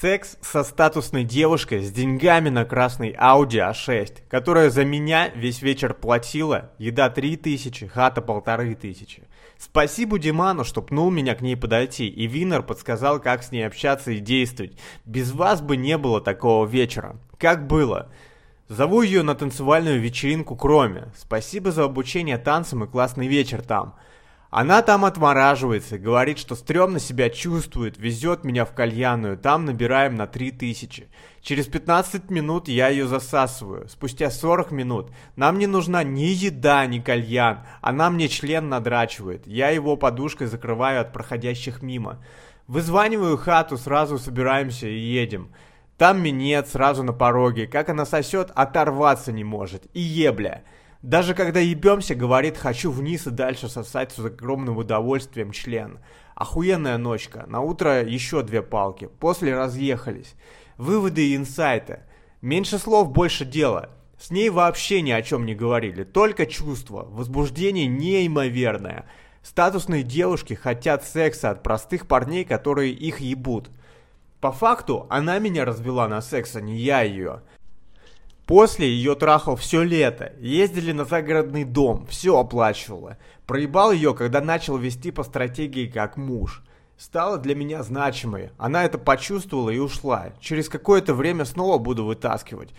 Секс со статусной девушкой с деньгами на красной Audi A6, которая за меня весь вечер платила, еда 3000, хата полторы тысячи. Спасибо Диману, что пнул меня к ней подойти, и Винер подсказал, как с ней общаться и действовать. Без вас бы не было такого вечера. Как было? Зову ее на танцевальную вечеринку кроме. Спасибо за обучение танцам и классный вечер там. Она там отмораживается, говорит, что стрёмно себя чувствует, везет меня в кальянную, там набираем на 3000. Через 15 минут я ее засасываю. Спустя 40 минут нам не нужна ни еда, ни кальян. Она мне член надрачивает. Я его подушкой закрываю от проходящих мимо. Вызваниваю хату, сразу собираемся и едем. Там минет сразу на пороге. Как она сосет, оторваться не может. И ебля. Даже когда ебемся, говорит, хочу вниз и дальше сосать с огромным удовольствием член. Охуенная ночка. На утро еще две палки. После разъехались. Выводы и инсайты. Меньше слов, больше дела. С ней вообще ни о чем не говорили. Только чувства. Возбуждение неимоверное. Статусные девушки хотят секса от простых парней, которые их ебут. По факту, она меня развела на секс, а не я ее. После ее трахал все лето, ездили на загородный дом, все оплачивала. Проебал ее, когда начал вести по стратегии как муж. Стала для меня значимой. Она это почувствовала и ушла. Через какое-то время снова буду вытаскивать.